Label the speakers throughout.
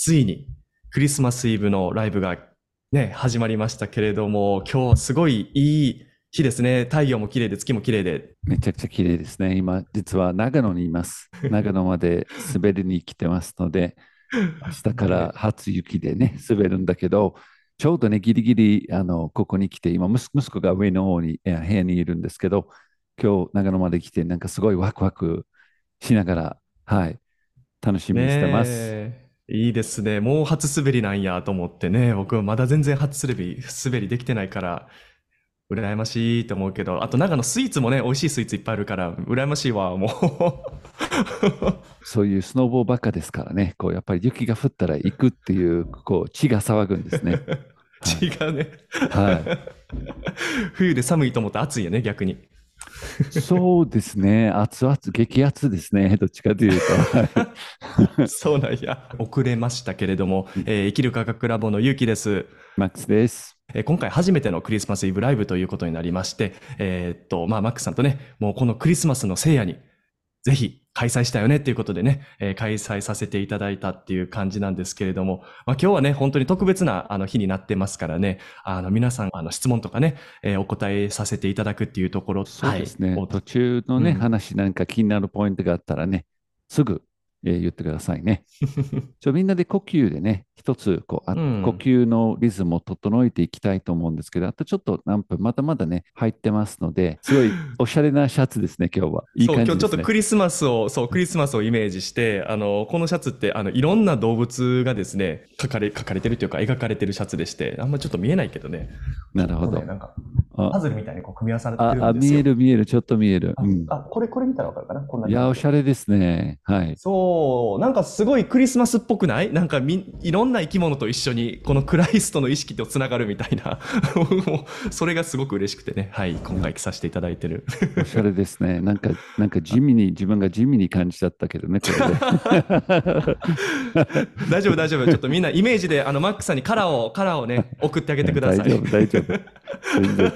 Speaker 1: ついにクリスマスイブのライブがね、始まりましたけれども、今日すごいいい日ですね。太陽も綺麗で月も綺麗で。
Speaker 2: めちゃくちゃ綺麗ですね。今、実は長野にいます。長野まで滑りに来てますので、明日から初雪でね、滑るんだけど、ちょうどね、ギリギリ、あの、ここに来て、今、息息子が上の方に、部屋にいるんですけど、今日、長野まで来て、なんかすごいワクワクしながら、はい、楽しみにしてます。
Speaker 1: いいですね。もう初滑りなんやと思ってね。僕はまだ全然初滑り、滑りできてないから、羨ましいと思うけど、あと長野スイーツもね、美味しいスイーツいっぱいあるから、羨ましいわ、もう。
Speaker 2: そういうスノーボーばっかですからね、こうやっぱり雪が降ったら行くっていう、こう血が騒ぐんですね。
Speaker 1: 違うね。
Speaker 2: はい。
Speaker 1: 冬で寒いと思って暑いよね、逆に。
Speaker 2: そうですね、熱々、激熱ですね、どっちかというと。は い
Speaker 1: そうなんや。遅れましたけれども、えー生きる科学ラボのゆうきです。
Speaker 2: マックスです。
Speaker 1: えー今回初めてのクリスマスイブライブということになりまして、えーっと、まあ、マックスさんとね、もうこのクリスマスの聖夜に、ぜひ開催したよねっていうことでね、えー開催させていただいたっていう感じなんですけれども、まあ、今日はね、本当に特別なあの日になってますからね、あの皆さんあの質問とかね、えーお答えさせていただくっていうところ、
Speaker 2: そうですね、
Speaker 1: はい。お
Speaker 2: 途中のね、
Speaker 1: うん。
Speaker 2: 話なんか気になるポイントがあったらね、すぐ、えー言ってくださいね。ちょみんなで呼吸でね、一つこうあ、
Speaker 1: うん
Speaker 2: 呼吸のリズムを整えていきたいと思うんですけど、あとちょっと何分、まだまだね、入ってますので、すごいおしゃれなシャツですね、今日は。いい感じね。
Speaker 1: 今日ちょっとクリスマスを、そう、クリスマスをイメージして、あの、このシャツって、あの、いろんな動物がですね、書かれ、書かれてるというか、描かれてるシャツでして、あんまちょっと見えないけどね。
Speaker 2: なるほど
Speaker 1: ね。なんか、
Speaker 2: あ
Speaker 1: パズルみたいにこう組み合わされて
Speaker 2: ああ、
Speaker 1: るんですよ。
Speaker 2: 見える見える、ちょっと見える。
Speaker 1: あ
Speaker 2: うん、
Speaker 1: あ、これ、これ見たらわかるかな？こんない
Speaker 2: や、おしゃれですね。はい。
Speaker 1: そう、なんかすごいクリスマスっぽくない？なんかみ、いろんな生き物と一緒に、このクライストの意識とつながるみたいな。もうそれがすごく嬉しくてね、はい、今回着させていただいてる。
Speaker 2: おしゃれですね。なんか、なんか地味に、自分が地味に感じちゃったけどね、これで。
Speaker 1: 大丈夫、大丈夫。ちょっとみんなイメージで、あの、マックさんにカラーを、カラーをね、送ってあげてください。
Speaker 2: 大丈夫、大丈夫。全然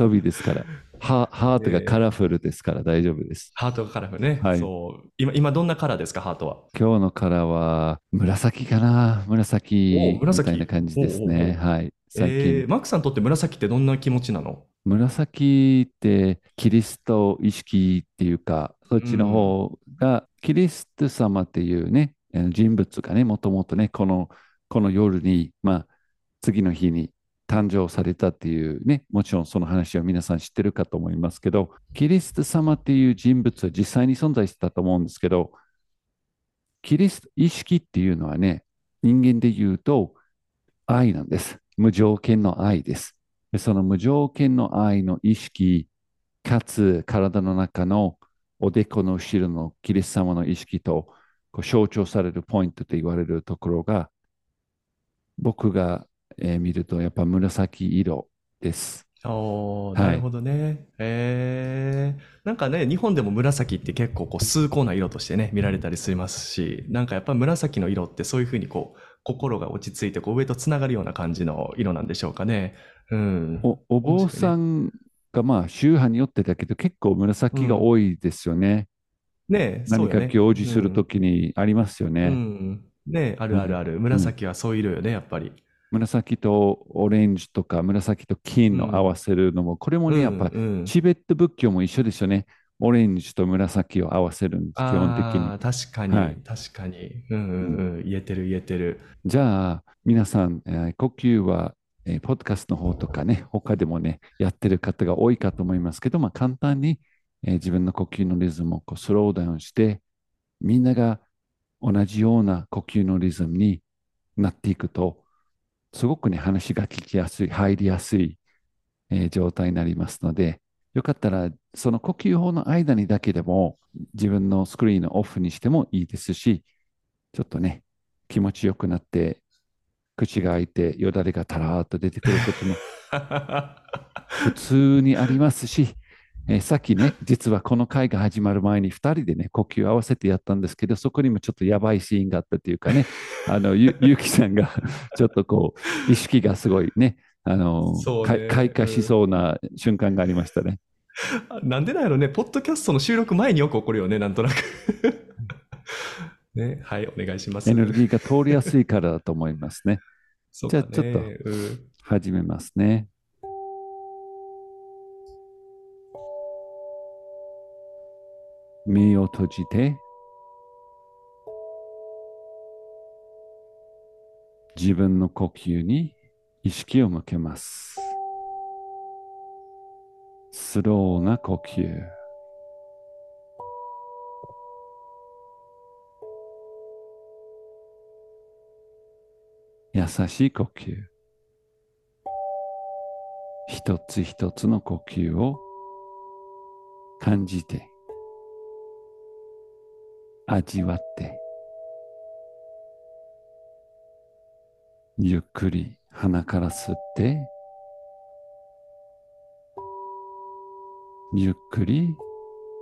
Speaker 2: 遊びですから。ハハートがカラフルですから大丈夫です。
Speaker 1: ハートがカラフルね。
Speaker 2: はい
Speaker 1: そう。今、今どんなカラーですか、ハートは？
Speaker 2: 今日のカラーは紫かな紫
Speaker 1: お
Speaker 2: み
Speaker 1: 紫
Speaker 2: たいな感じですね。はい。最近、
Speaker 1: えー、マックさんにとって紫ってどんな気持ちなの？
Speaker 2: 紫ってキリスト意識っていうか、そっちの方が、キリスト様っていうね、あの人物がね、もともとね、この、この夜に、まあ、次の日に誕生されたっていうね、もちろんその話は皆さん知ってるかと思いますけど、キリスト様っていう人物は実際に存在してたと思うんですけど、キリスト意識っていうのはね、人間で言うと愛なんです。無条件の愛です。その無条件の愛の意識、かつ体の中のおでこの後ろのキリスト様の意識とこう象徴されるポイントと言われるところが、僕が、えー見るとやっぱ紫色です。
Speaker 1: おなるほどね。えー、なんかね、日本でも紫って結構こう崇高な色としてね、見られたりしますし、なんかやっぱ紫の色ってそういうふうにこう、心が落ち着いてこう上とつながるような感じの色なんでしょうかね。うん。
Speaker 2: おお坊さんがまあ宗派によってだけど結構紫が多いですよね。
Speaker 1: ねそう
Speaker 2: 何か行事するときにありますよね。
Speaker 1: うん。ねあるあるある。紫はそういう色よね、やっぱり。
Speaker 2: 紫とオレンジとか紫と金の合わせるのも、これもね、やっぱチベット仏教も一緒ですよね。オレンジと紫を合わせるんです、基本的に。
Speaker 1: 確かに、
Speaker 2: はい
Speaker 1: 確かに。うんうんうん。言えてる言えてる。
Speaker 2: じゃあ、皆さん、えー呼吸は、えーポッドキャストの方とかね、他でもね、やってる方が多いかと思いますけど、まあ、簡単に、えー自分の呼吸のリズムをこうスローダウンして、みんなが同じような呼吸のリズムになっていくと、すごくね、話が聞きやすい、入りやすい、えー状態になりますので、よかったら、その呼吸法の間にだけでも、自分のスクリーンをオフにしてもいいですし、ちょっとね、気持ちよくなって、口が開いてよだれがたらーっと出てくることも 普通にありますし、えーさっきね、実はこの回が始まる前に2人でね、呼吸を合わせてやったんですけど、そこにもちょっとやばいシーンがあったというかね、あのゆゆうきさんが ちょっとこう、意識がすごいね、あの
Speaker 1: ね
Speaker 2: か開花しそうな瞬間がありましたね。
Speaker 1: なんでなんやろね、ポッドキャストの収録前によく起こるよね、なんとなく。ね、はい、お願いします。
Speaker 2: エネルギーが通りやすいからだと思いますね。
Speaker 1: ね
Speaker 2: じゃあちょっと
Speaker 1: うん
Speaker 2: 始めますね。目を閉じて、自分の呼吸に意識を向けます。スローな呼吸。優しい呼吸。一つ一つの呼吸を感じて、味わって、ゆっくり鼻から吸って、ゆっくり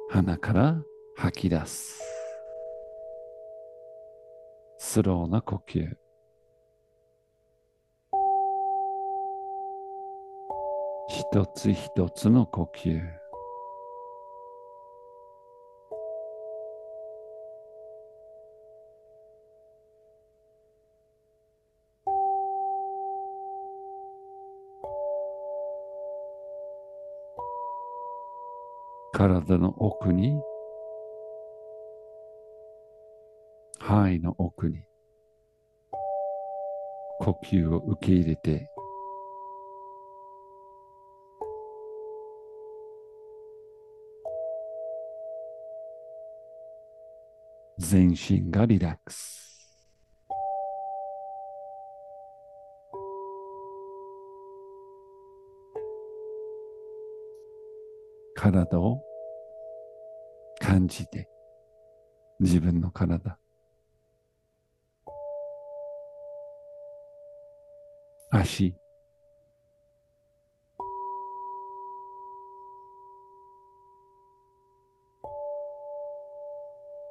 Speaker 2: 鼻から吐き出す。スローな呼吸。一つ一つの呼吸。体の奥に、範囲の奥に、呼吸を受け入れて、全身がリラックス。体を感じて、自分の体。足。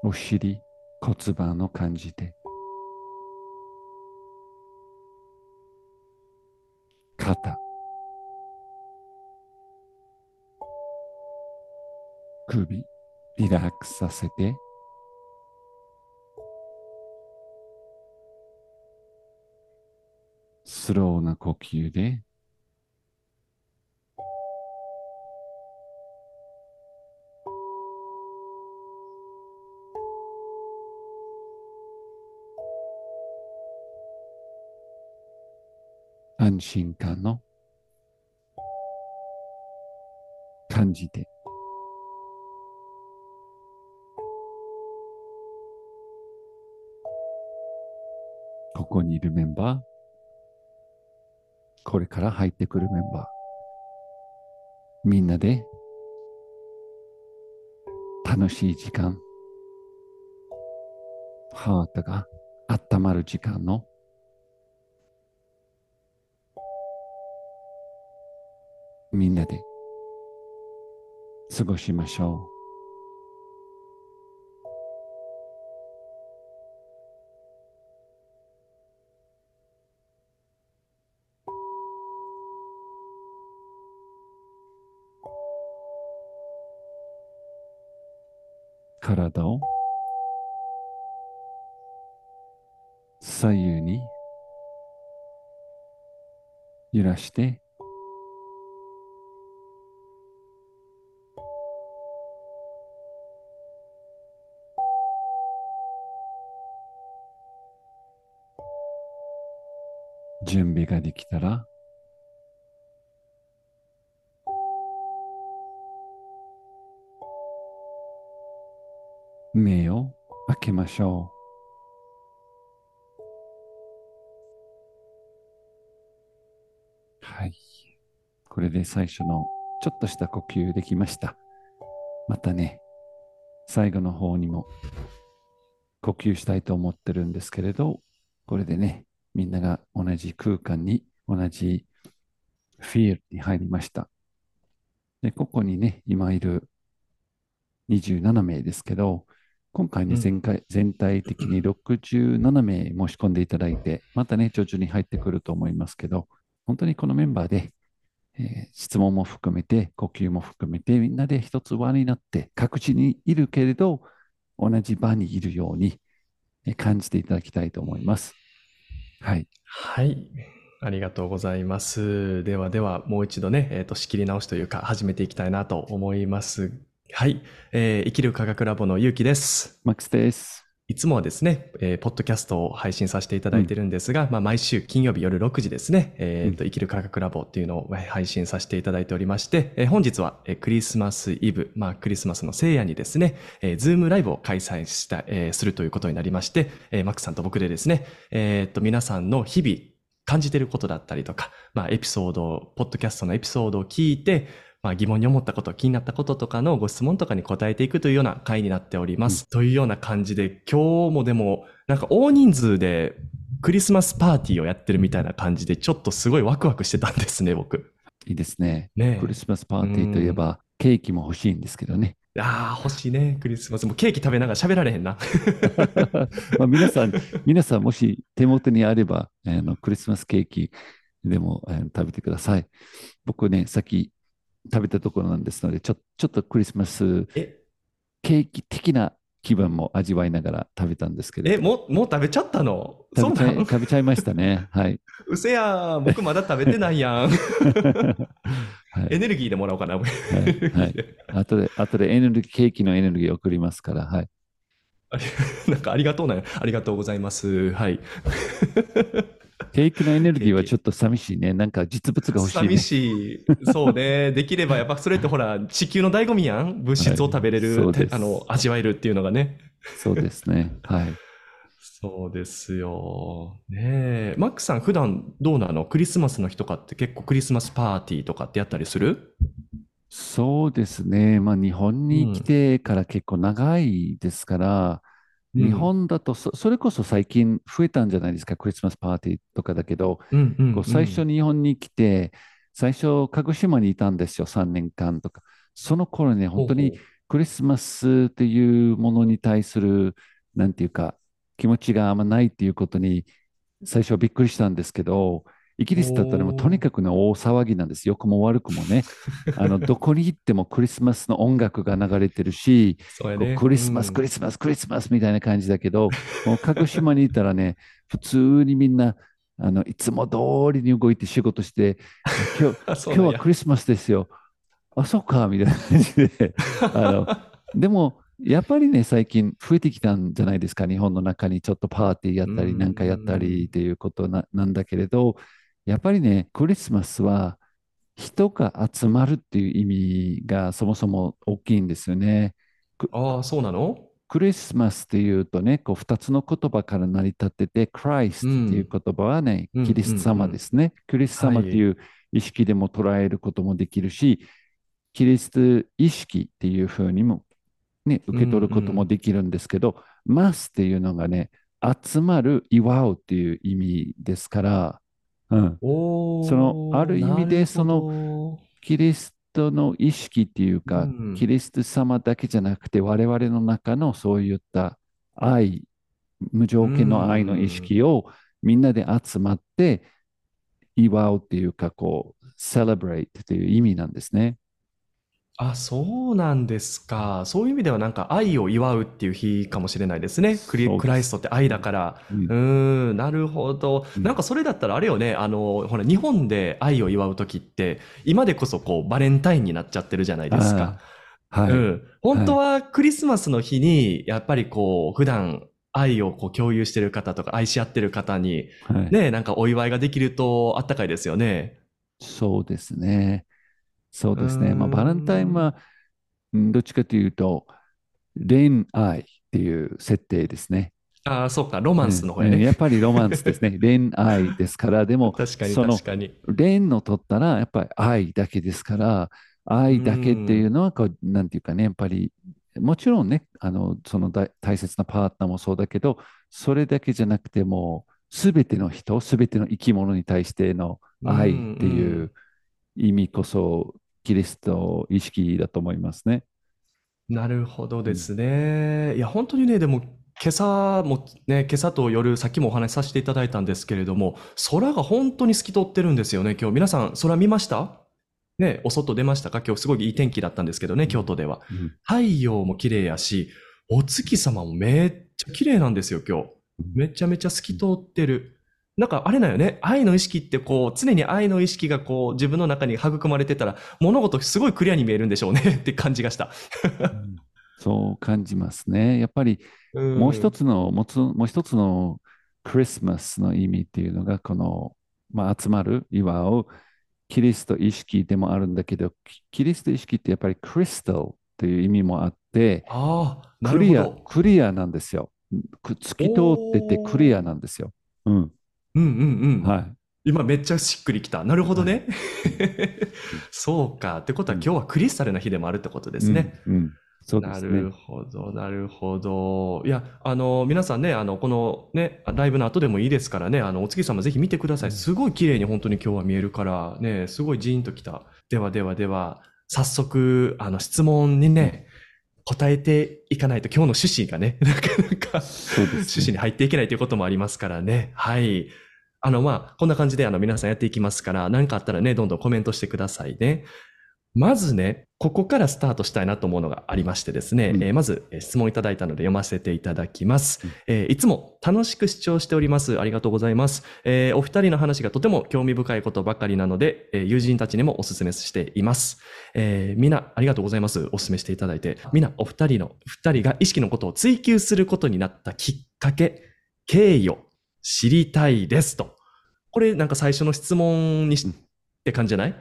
Speaker 2: お尻、骨盤を感じて。肩。首、リラックスさせて。スローな呼吸で。安心感の。感じて。ここにいるメンバー。これから入ってくるメンバー。みんなで楽しい時間。ハートが温まる時間の。みんなで過ごしましょう。を左右に揺らして準備ができたら目を開けましょう。はい。これで最初のちょっとした呼吸できました。またね、最後の方にも呼吸したいと思ってるんですけれど、これでね、みんなが同じ空間に、同じフィールに入りました。で、ここにね、今いる27名ですけど、今回ね、
Speaker 1: うん
Speaker 2: 全回全体的に67名申し込んでいただいて、またね、徐々に入ってくると思いますけど、本当にこのメンバーで、えー質問も含めて、呼吸も含めて、みんなで一つ輪になって、各地にいるけれど、同じ場にいるように、え感じていただきたいと思います。はい。
Speaker 1: はい。ありがとうございます。ではでは、もう一度ね、えっ、と、仕切り直しというか、始めていきたいなと思います。はい。えー生きる科学ラボのゆうきです。
Speaker 2: マックスです。
Speaker 1: いつもはですね、えーポッドキャストを配信させていただいてるんですが、まあ、毎週金曜日夜6時ですね、えーと、生きる科学ラボっていうのをえー配信させていただいておりまして、えー本日はえークリスマスイブ、まあ、クリスマスの聖夜にですね、えー、ズームライブを開催した、えーするということになりまして、えーマックさんと僕でですね、えーと、皆さんの日々感じてることだったりとか、まあ、エピソードを、ポッドキャストのエピソードを聞いて、まあ、疑問に思ったこと、気になったこととかのご質問とかに答えていくというような回になっております。というような感じで、今日もでも、なんか大人数でクリスマスパーティーをやってるみたいな感じで、ちょっとすごいワクワクしてたんですね、僕。
Speaker 2: いいですね。
Speaker 1: ね
Speaker 2: クリスマスパーティーといえば、ケーキも欲しいんですけどね。
Speaker 1: え。ああ、欲しいね、クリスマス。もうケーキ食べながら喋られへんな。
Speaker 2: まあ皆さん、皆さんもし手元にあれば、あのクリスマスケーキでも、えー食べてください。僕ね、さっき食べたところなんですので、ちょちょっとクリスマス
Speaker 1: え、
Speaker 2: ケーキ的な気分も味わいながら食べたんですけど。
Speaker 1: え、もう、もう食べちゃったの？そう
Speaker 2: 食べちゃ
Speaker 1: ないん
Speaker 2: 食べちゃいましたね。はい。
Speaker 1: うせやん、僕まだ食べてないやん。
Speaker 2: はい
Speaker 1: エネルギーでもらおうかな。
Speaker 2: はいはい後で、後でエネルギー、ケーキのエネルギーを送りますから、はい。
Speaker 1: なんかありがとうな、ありがとうございます。はい。
Speaker 2: ケーキのエネルギーはちょっと寂しいね。なんか実物が欲しい、ね。
Speaker 1: 寂しい。そうね。できれば、やっぱそれってほら、地球の醍醐味やん。物質を食べれる、
Speaker 2: はい
Speaker 1: あの、味わえるっていうのがね。
Speaker 2: そうですね。はい。
Speaker 1: そうですよ。ねえ。マックさん、普段どうなの？クリスマスの日とかって結構クリスマスパーティーとかってやったりする？
Speaker 2: そうですね。まあ日本に来てから結構長いですから、日本だとそ、それこそ最近増えたんじゃないですか、クリスマスパーティーとかだけど、
Speaker 1: うんうんうん。
Speaker 2: こう最初日本に来て、最初鹿児島にいたんですよ、3年間とか。その頃ね、本当にクリスマスっていうものに対する、なんていうか、気持ちがあんまないっていうことに、最初はびっくりしたんですけど、イギリスだったらもうとにかくね、大騒ぎなんです。良くも悪くもね。あの、どこに行ってもクリスマスの音楽が流れてるし、
Speaker 1: ね。
Speaker 2: クリスマス、
Speaker 1: うん
Speaker 2: クリスマス、クリスマスみたいな感じだけど、もう鹿児島にいたらね、普通にみんな、あの、いつも通りに動いて仕事して、今日、今日はクリスマスですよ。あ、そうか、みたいな感じで。あの、でも、やっぱりね、最近増えてきたんじゃないですか。日本の中にちょっとパーティーやったり、
Speaker 1: うん
Speaker 2: なんかやったりっていうことななんだけれど、やっぱりね、クリスマスは人が集まるっていう意味がそもそも大きいんですよね。
Speaker 1: ああ、そうなの？
Speaker 2: クリスマスっていうとね、こう2つの言葉から成り立ってて、クライストっていう言葉はね、
Speaker 1: うん
Speaker 2: キリスト様ですね。キリスト様っていう意識でも捉えることもできるし、キリスト意識っていうふうにも、ね、受け取ることもできるんですけど、マスっていうのがね、集まる、祝うっていう意味ですから、うん、そのある意味でその
Speaker 1: の、
Speaker 2: キリストの意識っていうか、
Speaker 1: うん。
Speaker 2: キリスト様だけじゃなくて、我々の中のそういった愛、無条件の愛の意識をみんなで集まって祝うっていうか、こう、celebrate っていう意味なんですね。
Speaker 1: あ、そうなんですか。そういう意味ではなんか愛を祝うっていう日かもしれないですね。クリ
Speaker 2: そうです
Speaker 1: クライストって愛だから。
Speaker 2: うん
Speaker 1: うーん、なるほど。
Speaker 2: うん
Speaker 1: なんかそれだったらあれよね、あの、ほら、日本で愛を祝うときって、今でこそこう、バレンタインになっちゃってるじゃないですか。
Speaker 2: はい。
Speaker 1: うん。本当はクリスマスの日に、やっぱりこう、普段愛をこう共有してる方とか愛し合ってる方に、
Speaker 2: はい
Speaker 1: ね、なんかお祝いができるとあったかいですよね。
Speaker 2: そうですね。そうですね。まあ、バレンタインは、うんどっちかというと、恋愛っていう設定ですね。
Speaker 1: ああ、そうか、ロマンスの方やね。
Speaker 2: うんやっぱりロマンスですね。恋愛ですから、でも、
Speaker 1: 確かに
Speaker 2: その
Speaker 1: 確かに。
Speaker 2: 恋の取ったら、やっぱり愛だけですから、愛だけっていうのはこう、なんていうかね、やっぱり、もちろんね、あの、その大大切なパートナーもそうだけど、それだけじゃなくても、すべての人、すべての生き物に対しての愛って
Speaker 1: うん
Speaker 2: いううん意味こそ、キリスト意識だと思いますね。
Speaker 1: なるほどですね。いや、本当にね、でも、今朝もね、今朝と夜、さっきもお話しさせていただいたんですけれども、空が本当に透き通ってるんですよね、今日。皆さん、空見ました？ね、お外出ましたか？今日すごいいい天気だったんですけどね、京都では。太陽も綺麗やし、お月様もめっちゃ綺麗なんですよ、今日。めちゃめちゃ透き通ってる。なんかあれだよね。愛の意識ってこう、常に愛の意識がこう、自分の中に育まれてたら、物事すごいクリアに見えるんでしょうね って感じがした。
Speaker 2: うんそう感じますね。やっぱりもう一つの、もつもう一つのクリスマスの意味っていうのが、この、まあ、集まる、祝うキリスト意識でもあるんだけど、キキリスト意識ってやっぱりクリスタルという意味もあって、クリア。クリアなんですよ。く透き通っててクリアなんですよ。うん。
Speaker 1: うんうんうん。
Speaker 2: はい。
Speaker 1: 今めっちゃしっくりきた。なるほどね。そうか。ってことは今日はクリスタルな日でもあるってことですね。
Speaker 2: うん。うんそうで
Speaker 1: なる。ほど、なるほど。いや、あの、皆さんね、あの、このね、ライブの後でもいいですからね、あの、お月様ぜひ見てください。すごい綺麗に本当に今日は見えるから、ね、すごいジーンときた。ではではでは、早速、あの、質問にね、答えていかないと今日の趣旨がね、なかなか
Speaker 2: ね
Speaker 1: 趣旨に入っていけないということもありますからね。はい。あの、まあ、こんな感じで、あの、皆さんやっていきますから、何かあったらね、どんどんコメントしてくださいね。まずね、ここからスタートしたいなと思うのがありましてですね、
Speaker 2: うん
Speaker 1: えーまずえー質問いただいたので読ませていただきます。
Speaker 2: うん
Speaker 1: えーいつも楽しく視聴しております。ありがとうございます。えーお二人の話がとても興味深いことばかりなので、えー友人たちにもお勧めしています。えーみんな、ありがとうございます。お勧めしていただいて。みんな、お二人の、二人が意識のことを追求することになったきっかけ、経緯を知りたいですと。これなんか最初の質問にし
Speaker 2: うん
Speaker 1: って感じじゃない？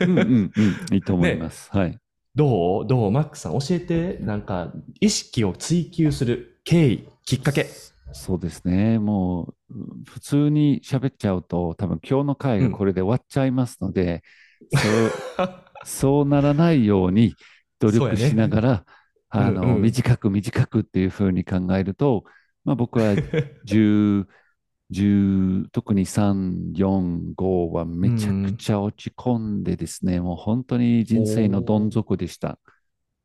Speaker 2: うんうんうん。いいと思います。はい。
Speaker 1: どう？どう？マックさん教えて。なんか、意識を追求する経緯、きっかけ。
Speaker 2: そうですね。もう、うん普通に喋っちゃうと、多分今日の回がこれで終わっちゃいますので、そうそうならないように努力しながら、あの、
Speaker 1: うんうん
Speaker 2: 短く短くっていうふうに考えると、まあ僕は10、10特に3、4、5はめちゃくちゃ落ち込んでですね、もう本当に人生のどん底でした。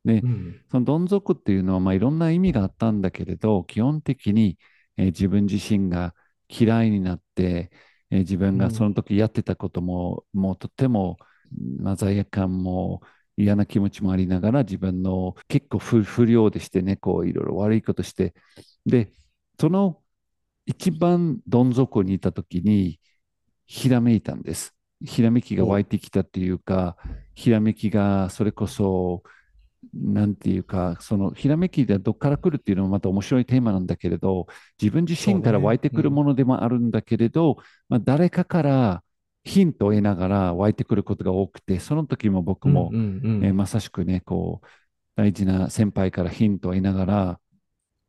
Speaker 2: で
Speaker 1: う、ん。
Speaker 2: そのどん底っていうのは、まあ、いろんな意味があったんだけれど、基本的に、えー自分自身が嫌いになって、えー自分
Speaker 1: うん
Speaker 2: がその時やってたことも、もうとてもうん罪悪感も嫌な気持ちもありながら、自分の結構不不良でしてね、こういろいろ悪いことして、で、その一番どん底にいた時に、ひらめいたんです。ひらめきが湧いてきたっていうか、ひらめきがそれこそ、なんていうか、そのひらめきがどっから来るっていうのもまた面白いテーマなんだけれど、自分自身から湧いてくるものでもあるんだけれど、まあ、誰かからヒントを得ながら湧いてくることが多くて、その時も僕も、
Speaker 1: うんうんうん。
Speaker 2: えーまさしくね、こう、大事な先輩からヒントを得ながら、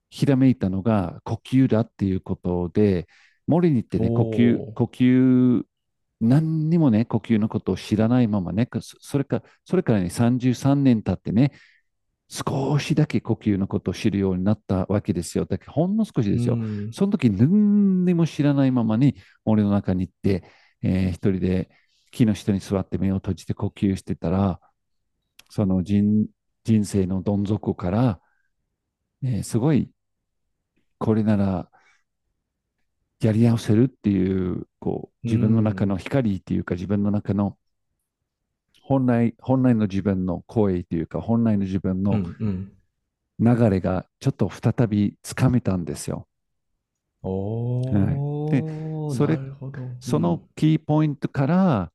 Speaker 2: ひらめいたのが呼吸だっていうことで、森に行ってね、呼吸呼吸、何にもね、呼吸のことを知らないままね、そそれか、それからね、33年経ってね、少しだけ呼吸のことを知るようになったわけですよ。だけどほんの少しですよ。
Speaker 1: うん
Speaker 2: その時何にも知らないままに森の中に行って、えー一人で木の下に座って目を閉じて呼吸してたら、その人人生のどん底から、えーすごい、これならやり直せるっていう、こう、自分の中の光っていうか、自分の中の本来、本来の自分の声というか、本来の自分
Speaker 1: う
Speaker 2: の流れがちょっと再びつかめたんですよ。
Speaker 1: お
Speaker 2: はい。
Speaker 1: ー
Speaker 2: それそのキーポイントから、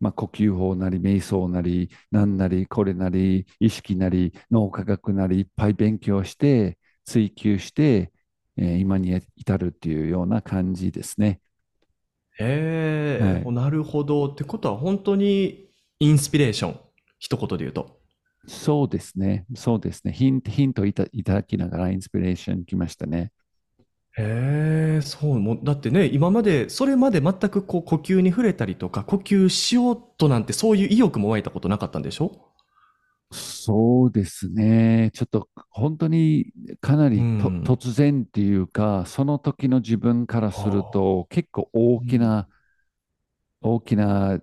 Speaker 2: まあ、呼吸法なり、瞑想なり、なんなり、これなり、意識なり、脳科学なり、いっぱい勉強して、追求して、えー今に至るっていうような感じですね。
Speaker 1: へえ、
Speaker 2: はい
Speaker 1: なるほど。ってことは本当にインスピレーション。一言で言うと。
Speaker 2: そうですね。そうですね。ヒント、ヒントいただきながらインスピレーション来ましたね。
Speaker 1: へえ、そう、もう、だってね、今まで、それまで全くこう呼吸に触れたりとか、呼吸しようとなんてそういう意欲も湧いたことなかったんでしょ？
Speaker 2: そうですね。ちょっと本当にかなりと
Speaker 1: うん。
Speaker 2: 突然っていうか、その時の自分からすると結構大きな、大きな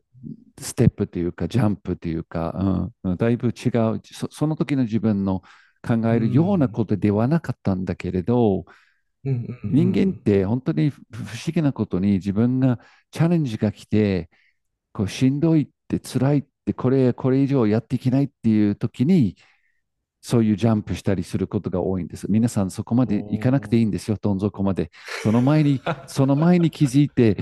Speaker 2: ステップというか、ジャンプというか、うん。うんだいぶ違う。そ、その時の自分の考えるようなことではなかったんだけれど、
Speaker 1: うんうん
Speaker 2: 人間って本当に不不思議なことに自分がチャレンジが来て、こうしんどいって辛いってこれ、これ以上やっていけないっていう時に、そういうジャンプしたりすることが多いんです。皆さんそこまで行かなくていいんですよ、どん底まで。その前に、その前に気づいて、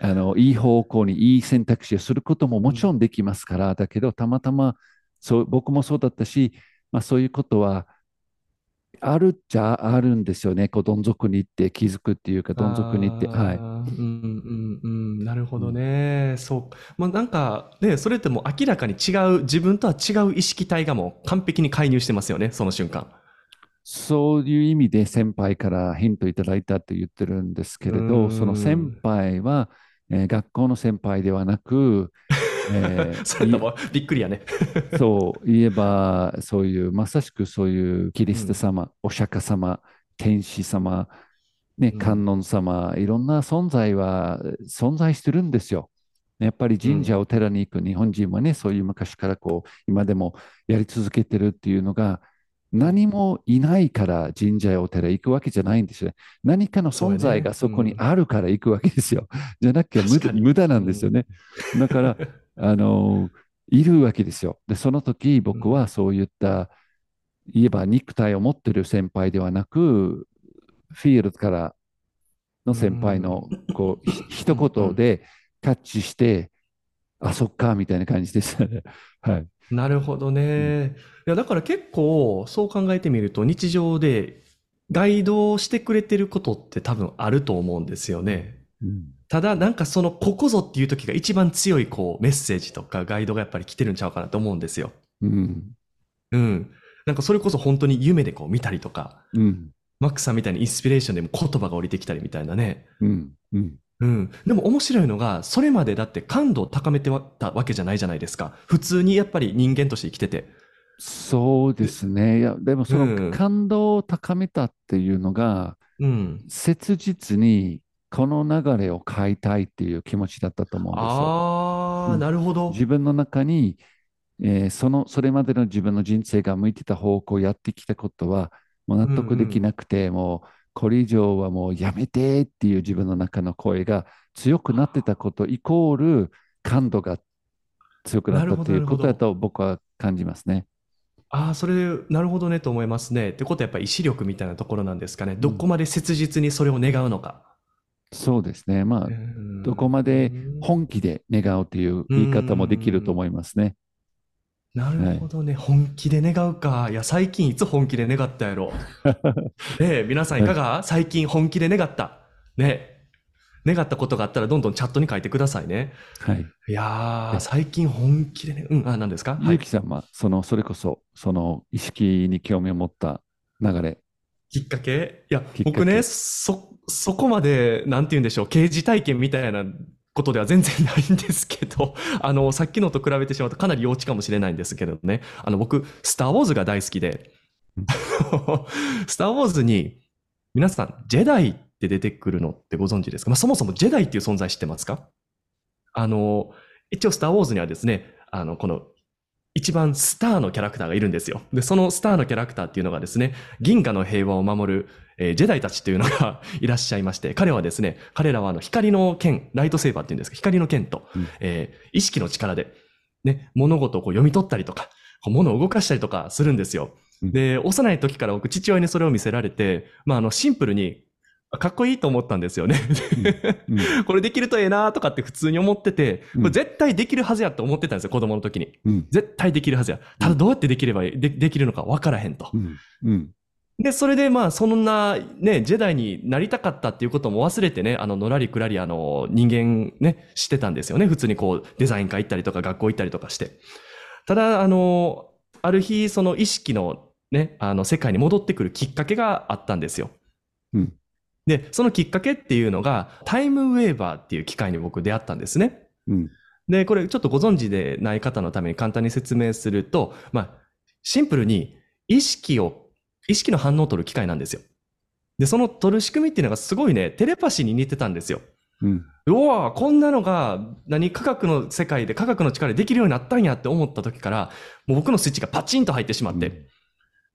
Speaker 2: あの、いい方向にいい選択肢をすることももちろんできますから、だけど、たまたま、そう、僕もそうだったし、まあそういうことは、あるっちゃあるんですよね。こう、どん底に行って気づくっていうか、どん底に行って、はい。
Speaker 1: うんうんうん、なるほどね。そう。まあ、なんかね、それってもう明らかに違う、自分とは違う意識体がもう完璧に介入してますよね、その瞬間。
Speaker 2: そういう意味で先輩からヒントいただいたと言ってるんですけれ
Speaker 1: う
Speaker 2: ど、
Speaker 1: ん
Speaker 2: その先輩は、えー学校の先輩ではなく、えー
Speaker 1: それともびっくりやね。
Speaker 2: そう言えば、そういう、まさしくそういうキリスト様、お釈迦様、天使様、ね、
Speaker 1: うん
Speaker 2: 観音様、いろんな存在は存在してるんですよ。やっぱり神社お寺に行く日本人はね、そういう昔からこう、今でもやり続けてるっていうのが、何もいないから神社やお寺行くわけじゃないんですよね。何かの存在がそこにあるから行くわけですよ。じゃなきゃ無駄なんですよね。だから、あの、いるわけですよ。で、その時僕はそういった、言えば肉体を持ってる先輩ではなく、フィールドからの先輩の、こう、ひ一言でキャッチして、あ、そっか、みたいな感じでしたね。はい。
Speaker 1: なるほどね。いや、だから結構、そう考えてみると、日常でガイドをしてくれてることって多分あると思うんですよね。
Speaker 2: うん
Speaker 1: ただ、なんかその、ここぞっていう時が一番強い、こう、メッセージとかガイドがやっぱり来てるんちゃうかなと思うんですよ。
Speaker 2: うん。
Speaker 1: うん。なんかそれこそ本当に夢でこう見たりとか、
Speaker 2: うん。
Speaker 1: マックさんみたいにインスピレーションでも言葉が降りてきたりみたいなね。
Speaker 2: うん。うん。
Speaker 1: うん。でも面白いのが、それまでだって感度を高めてたわけじゃないじゃないですか。普通にやっぱり人間として生きてて。
Speaker 2: そうですね。いや、でもそ
Speaker 1: うん
Speaker 2: の感動を高めたっていうのが、
Speaker 1: うん。
Speaker 2: 切実にこの流れを変えたいっていう気持ちだったと思うんですよ。
Speaker 1: ああ、
Speaker 2: うん
Speaker 1: なるほど。
Speaker 2: 自分の中に、えーその、それまでの自分の人生が向いてた方向をやってきたことは、もう納得できなくて、もうこれ以上はもうやめてっていう自分の中の声が強くなってたことイコール感度が強くなったということだと僕は感じますね。
Speaker 1: ああ、それ、なるほどねと思いますね。ってことはやっぱり意志力みたいなところなんですかね。どこまで切実にそれを願うのか。
Speaker 2: そうですね。まあ、
Speaker 1: うん
Speaker 2: どこまで本気で願うという言い方もできると思いますね。
Speaker 1: なるほどね。本気で願うか。いや、最近いつ本気で願ったやろ。ねえ、皆さんいかが？最近本気で願った。ねえ。願ったことがあったらどんどんチャットに書いてくださいね。
Speaker 2: はい。
Speaker 1: いやー、
Speaker 2: え
Speaker 1: 最近本気でね、うん、あ、何ですか？は
Speaker 2: ゆ
Speaker 1: い。
Speaker 2: きさんは、その、それこそ、その意識に興味を持った流れ。
Speaker 1: きっかけ？いや、僕ね、そ、そこまで、なんて言うんでしょう、刑事体験みたいなことでは全然ないんですけど、あの、さっきのと比べてしまうとかなり幼稚かもしれないんですけどね、あの、僕、スター・ウォーズが大好きで、スター・ウォーズに、皆さん、ジェダイって出てくるのってご存知ですか？まあ、そもそもジェダイっていう存在知ってますか？あの、一応スター・ウォーズにはですね、あの、この、一番スターのキャラクターがいるんですよ。で、そのスターのキャラクターっていうのがですね、銀河の平和を守る、えージェダイたちというのが いらっしゃいまして、彼はですね、彼らはあの光の剣、ライトセーバーっていうんですか、光の剣と、
Speaker 2: うん
Speaker 1: えー意識の力で、ね、物事をこう読み取ったりとか、こう物を動かしたりとかするんですよ。
Speaker 2: うん
Speaker 1: で、幼い時から僕、父親にそれを見せられて、まあ、あの、シンプルに、あかっこいいと思ったんですよね。
Speaker 2: うん
Speaker 1: これできるとええなとかって普通に思ってて、これ絶対できるはずやと思ってたんですよ、子供の時に。
Speaker 2: うん。
Speaker 1: 絶対できるはずや。ただどうやってできればでできるのか分からへんと
Speaker 2: う。ん。うん。
Speaker 1: で、それでまあ、そんなね、ジェダイになりたかったっていうことも忘れてね、あの、のらりくらりあの、人間ね、してたんですよね。普通にこう、デザイン科行ったりとか学校行ったりとかして。ただ、あの、ある日、その意識のね、あの、世界に戻ってくるきっかけがあったんですよ。
Speaker 2: うん
Speaker 1: で、そのきっかけっていうのが、タイムウェーバーっていう機械に僕出会ったんですね。
Speaker 2: うん。
Speaker 1: で、これちょっとご存知でない方のために簡単に説明すると、まあ、シンプルに意識を、意識の反応を取る機械なんですよ。で、その取る仕組みっていうのがすごいね、テレパシーに似てたんですよ。
Speaker 2: うん。
Speaker 1: うわこんなのが、何、科学の世界で科学の力でできるようになったんやって思った時から、もう僕のスイッチがパチンと入ってしまって、
Speaker 2: うん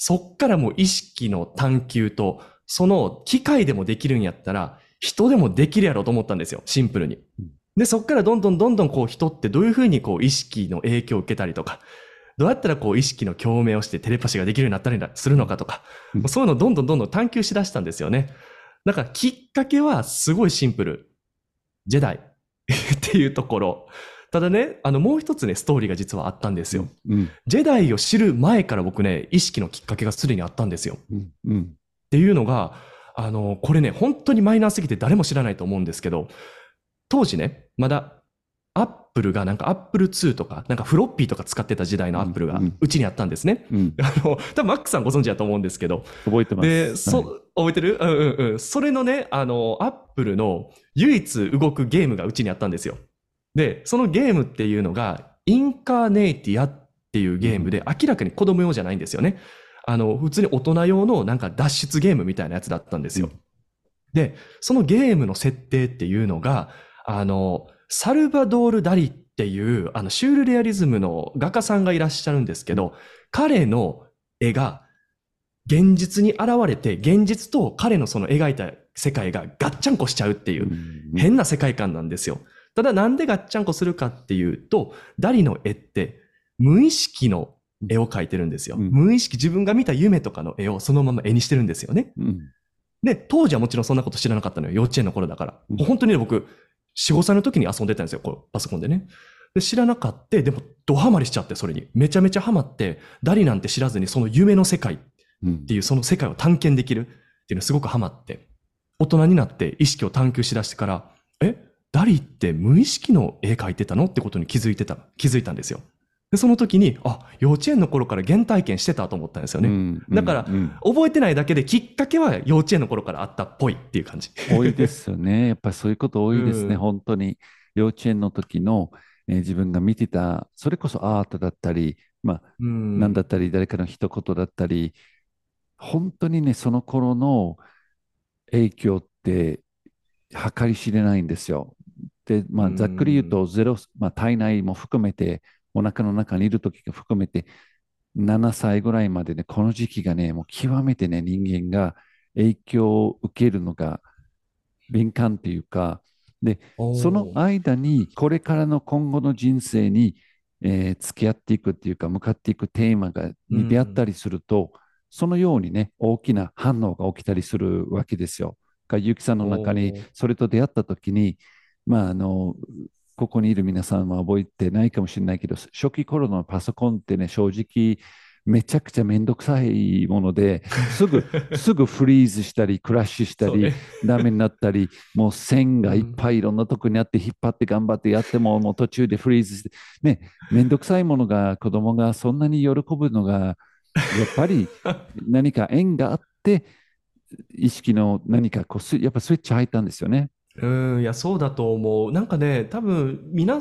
Speaker 1: そっからもう意識の探求と、その機械でもできるんやったら、人でもできるやろうと思ったんですよ、シンプルに
Speaker 2: うん。
Speaker 1: で、そっからどんどんどんどんこう人ってどういうふうにこう意識の影響を受けたりとか、どうやったらこう意識の共鳴をしてテレパシーができるようになったりするのかとか、
Speaker 2: うん
Speaker 1: そういうのをどんどんどんどん探求しだしたんですよね。だからきっかけはすごいシンプル。ジェダイ っていうところ。ただね、あのもう一つね、ストーリーが実はあったんですよ。
Speaker 2: うん
Speaker 1: ジェダイを知る前から僕ね、意識のきっかけがすでにあったんですよ。
Speaker 2: うんうん
Speaker 1: っていうのが、あの、これね、本当にマイナーすぎて誰も知らないと思うんですけど、当時ね、まだ、アップルがなんかアップル2とか、なんかフロッピーとか使ってた時代のアップルが
Speaker 2: うんうん
Speaker 1: うちにあったんですね。
Speaker 2: うん
Speaker 1: あの、多分マックさんご存知だと思うんですけど、
Speaker 2: 覚えてます。
Speaker 1: で、そ、
Speaker 2: はい
Speaker 1: 覚えてる？うんうんうん。それのね、あの、アップルの唯一動くゲームがうちにあったんですよ。で、そのゲームっていうのが、インカーネイティアっていうゲームで、明らかに子供用じゃないんですよね。あの、普通に大人用のなんか脱出ゲームみたいなやつだったんですよ。
Speaker 2: うん
Speaker 1: で、そのゲームの設定っていうのが、あの、サルバドール・ダリっていう、あの、シュールレアリズムの画家さんがいらっしゃるんですけど、彼の絵が現実に現れて、現実と彼のその描いた世界がガッチャンコしちゃうっていう、
Speaker 2: うん
Speaker 1: 変な世界観なんですよ。ただなんでガッチャンコするかっていうと、ダリの絵って無意識の絵を描いてるんですよ。
Speaker 2: うん
Speaker 1: 無意識、自分が見た夢とかの絵をそのまま絵にしてるんですよね。
Speaker 2: うん
Speaker 1: で、当時はもちろんそんなこと知らなかったのよ。幼稚園の頃だから。
Speaker 2: うん
Speaker 1: 本当にね、僕、4、5歳の時に遊んでたんですよ。こうパソコンでね。で、知らなかった。でも、ドハマりしちゃって、それに。めちゃめちゃハマって、ダリなんて知らずに、その夢の世界っ
Speaker 2: うん
Speaker 1: ていう、その世界を探検できるっていうのすごくハマって、大人になって意識を探求しだしてから、え、ダリって無意識の絵描いてたの？ってことに気づいてた、気づいたんですよ。で、その時に、あ、幼稚園の頃から原体験してたと思ったんですよね。
Speaker 2: うん
Speaker 1: だから
Speaker 2: うん
Speaker 1: 覚えてないだけできっかけは幼稚園の頃からあったっぽいっていう感じ。
Speaker 2: 多いですよね。やっぱりそういうこと多いですね、
Speaker 1: うん
Speaker 2: 本当に。幼稚園の時の、えー自分が見てた、それこそアートだったり、まあ、
Speaker 1: うん
Speaker 2: なんだったり、誰かの一言だったり、本当にね、その頃の影響って計り知れないんですよ。で、まあ、
Speaker 1: うん
Speaker 2: ざっくり言うと、ゼロ、まあ、体内も含めて、お腹の中にいる時が含めて、7歳ぐらいまでね、この時期がね、もう極めてね、人間が影響を受けるのが敏感っていうか、で、その間に、これからの今後の人生に、えー付き合っていくっていうか、向かっていくテーマがに出会ったりすると、そのようにね、大きな反応が起きたりするわけですよ。がゆきさんの中にそれと出会ったときに、まあ、あの、ここにいる皆さんは覚えてないかもしれないけど、初期頃のパソコンってね、正直、めちゃくちゃめんどくさいもので、すぐ、すぐフリーズしたり、クラッシュしたり、ダメになったり、もう線がいっぱいいろんなとこにあって、引っ張って頑張ってやっても、もう途中でフリーズして、ね、めんどくさいものが子供がそんなに喜ぶのが、やっぱり何か縁があって、意識の何かこうス、やっぱスイッチ入ったんですよね。
Speaker 1: うん、いや、そうだと思う。なんかね、多分、みな、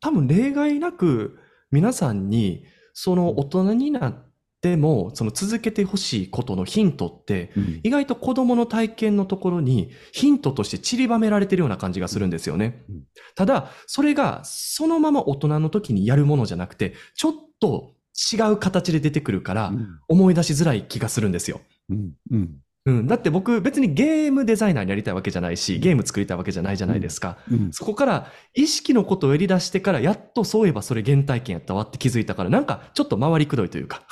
Speaker 1: 多分例外なく、皆さんに、その大人になっても、その続けてほしいことのヒントって、
Speaker 2: うん
Speaker 1: 意外と子供の体験のところにヒントとして散りばめられてるような感じがするんですよね
Speaker 2: うん。
Speaker 1: ただ、それがそのまま大人の時にやるものじゃなくて、ちょっと違う形で出てくるから、思い出しづらい気がするんですよ。
Speaker 2: うんうん
Speaker 1: うん。だって僕別にゲームデザイナーになりたいわけじゃないし、ゲーム作りたいわけじゃないじゃないですか。
Speaker 2: うん
Speaker 1: そこから意識のことをやり出してから、やっとそういえばそれ原体験やったわって気づいたから、なんかちょっと回りくどいというか、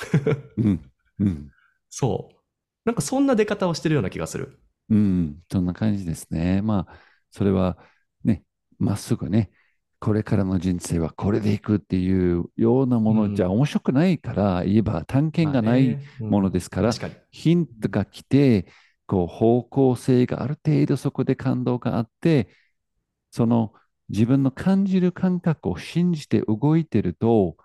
Speaker 2: うんうん
Speaker 1: そう。なんかそんな出方をしてるような気がする。
Speaker 2: うん、そんな感じですね。まあ、それはね、まっすぐね、これからの人生はこれでいくっていうようなも
Speaker 1: うん
Speaker 2: のじゃ面白くないから、言えば探検がないものですから。ヒントが来て、こう方向性がある程度そこで感動があって、その自分の感じる感覚を信じて動いてると、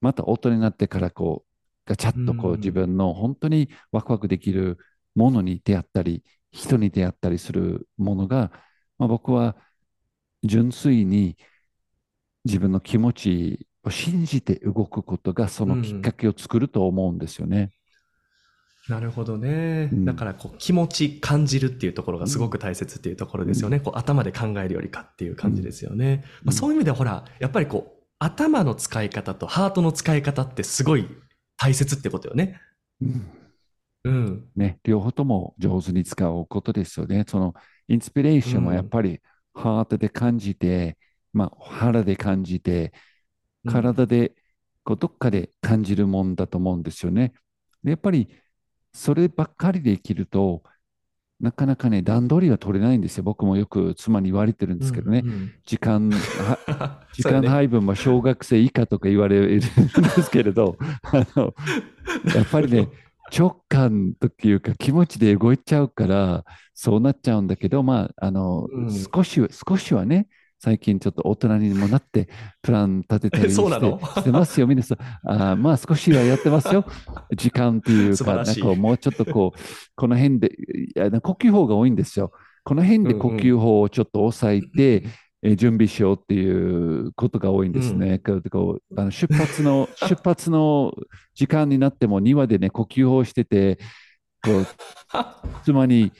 Speaker 2: また大人になってからこう、ガチャッとこ
Speaker 1: う
Speaker 2: うん。自分の本当にワクワクできるものに出会ったり、人に出会ったりするものが、まあ、僕は純粋に自分の気持ちを信じて動くことがそのきっかけを作ると思うんですよね。
Speaker 1: なるほどね。
Speaker 2: うん
Speaker 1: だからこう気持ち感じるっていうところがすごく大切っていうところですよね。こう頭で考えるよりかっていう感じですよね。まあ、そういう意味ではほら、やっぱりこう頭の使い方とハートの使い方ってすごい大切ってことよね。
Speaker 2: うん
Speaker 1: うん。
Speaker 2: ね、両方とも上手に使うことですよね。そのインスピレーションもやっぱりハートで感じて、まあ腹で感じて、体でこうどっかで感じるもんだと思うんですよね。でやっぱりそればっかりで生きると、なかなかね、段取りは取れないんですよ。僕もよく妻に言われてるんですけどね。
Speaker 1: うんうん
Speaker 2: 時間、は 時間配分は小学生以下とか言われるんですけれど、あのやっぱりね、直感というか気持ちで動いちゃうから、そうなっちゃうんだけど、まあ、あの、
Speaker 1: うん
Speaker 2: 少しは、少しはね、最近ちょっと大人にもなって、プラン立てたりして してますよ、皆さん。あーまあ、少しはやってますよ。時間っていうか、なんかもうちょっとこう、この辺で、呼吸法が多いんですよ。この辺で呼吸法をちょっと抑えて、えー準備しようっていうことが多いんですね。こうこうあの出発の出発の時間になっても庭でね呼吸法してて、妻に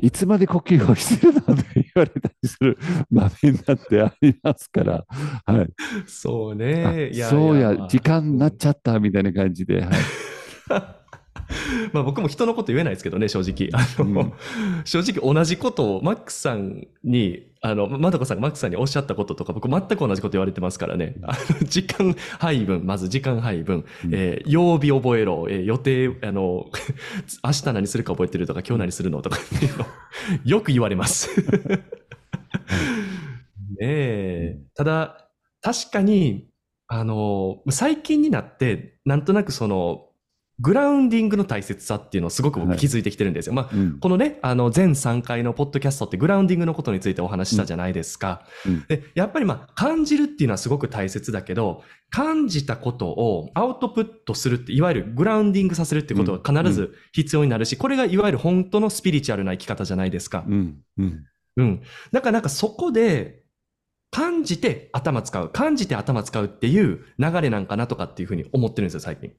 Speaker 2: いつまで呼吸法してるの？って言われたりする場面だってありますから、はい、
Speaker 1: そう
Speaker 2: あ
Speaker 1: ね。
Speaker 2: そうや
Speaker 1: まあ
Speaker 2: 時間になっちゃったみたいな感じで、はい、
Speaker 1: まあ僕も人のこと言えないですけどね、正直。あの、
Speaker 2: うん。
Speaker 1: 正直同じことをマックさんに、あの、まどこさんがマックさんにおっしゃったこととか、僕全く同じこと言われてますからね。あの、時間配分、まず時間配分、
Speaker 2: うん。
Speaker 1: えー曜日覚えろ、えー予定、あの、明日何するか覚えてるとか、今日何するのとか。っていうの、よく言われます。ねえ。ただ、確かに、あの、最近になって、なんとなくその、グラウンディングの大切さっていうのをすごく僕
Speaker 2: はい
Speaker 1: 気づいてきてるんですよ。まあ、
Speaker 2: うん
Speaker 1: このね、あの、全3回のポッドキャストってグラウンディングのことについてお話ししたじゃないですか。
Speaker 2: うん
Speaker 1: で、やっぱりまあ、感じるっていうのはすごく大切だけど、感じたことをアウトプットするって、いわゆるグラウンディングさせるってことが必ず必要になるし、これがいわゆる本当のスピリチュアルな生き方じゃないですか。
Speaker 2: うんうん
Speaker 1: うん。だからなんかそこで、感じて頭使う、感じて頭使うっていう流れなんかなとかっていうふうに思ってるんですよ、最近。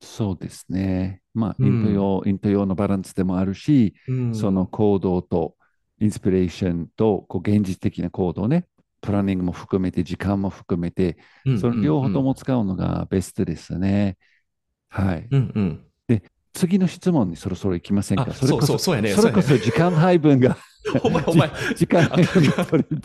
Speaker 2: そうですね。まあ、
Speaker 1: うん
Speaker 2: イント用、イント用のバランスでもあるし、
Speaker 1: うん
Speaker 2: その行動とインスピレーションとこう現実的な行動ね、プランニングも含めて、時間も含めて、
Speaker 1: うん
Speaker 2: その両方とも使うのがベストですね。はい。
Speaker 1: うんうん。
Speaker 2: 次の質問にそろそろ行きませんか？
Speaker 1: あ、
Speaker 2: それこそ、
Speaker 1: そうそうそうやね
Speaker 2: それこそ時間配分が、
Speaker 1: お前、お前、
Speaker 2: 時間配分が取れる。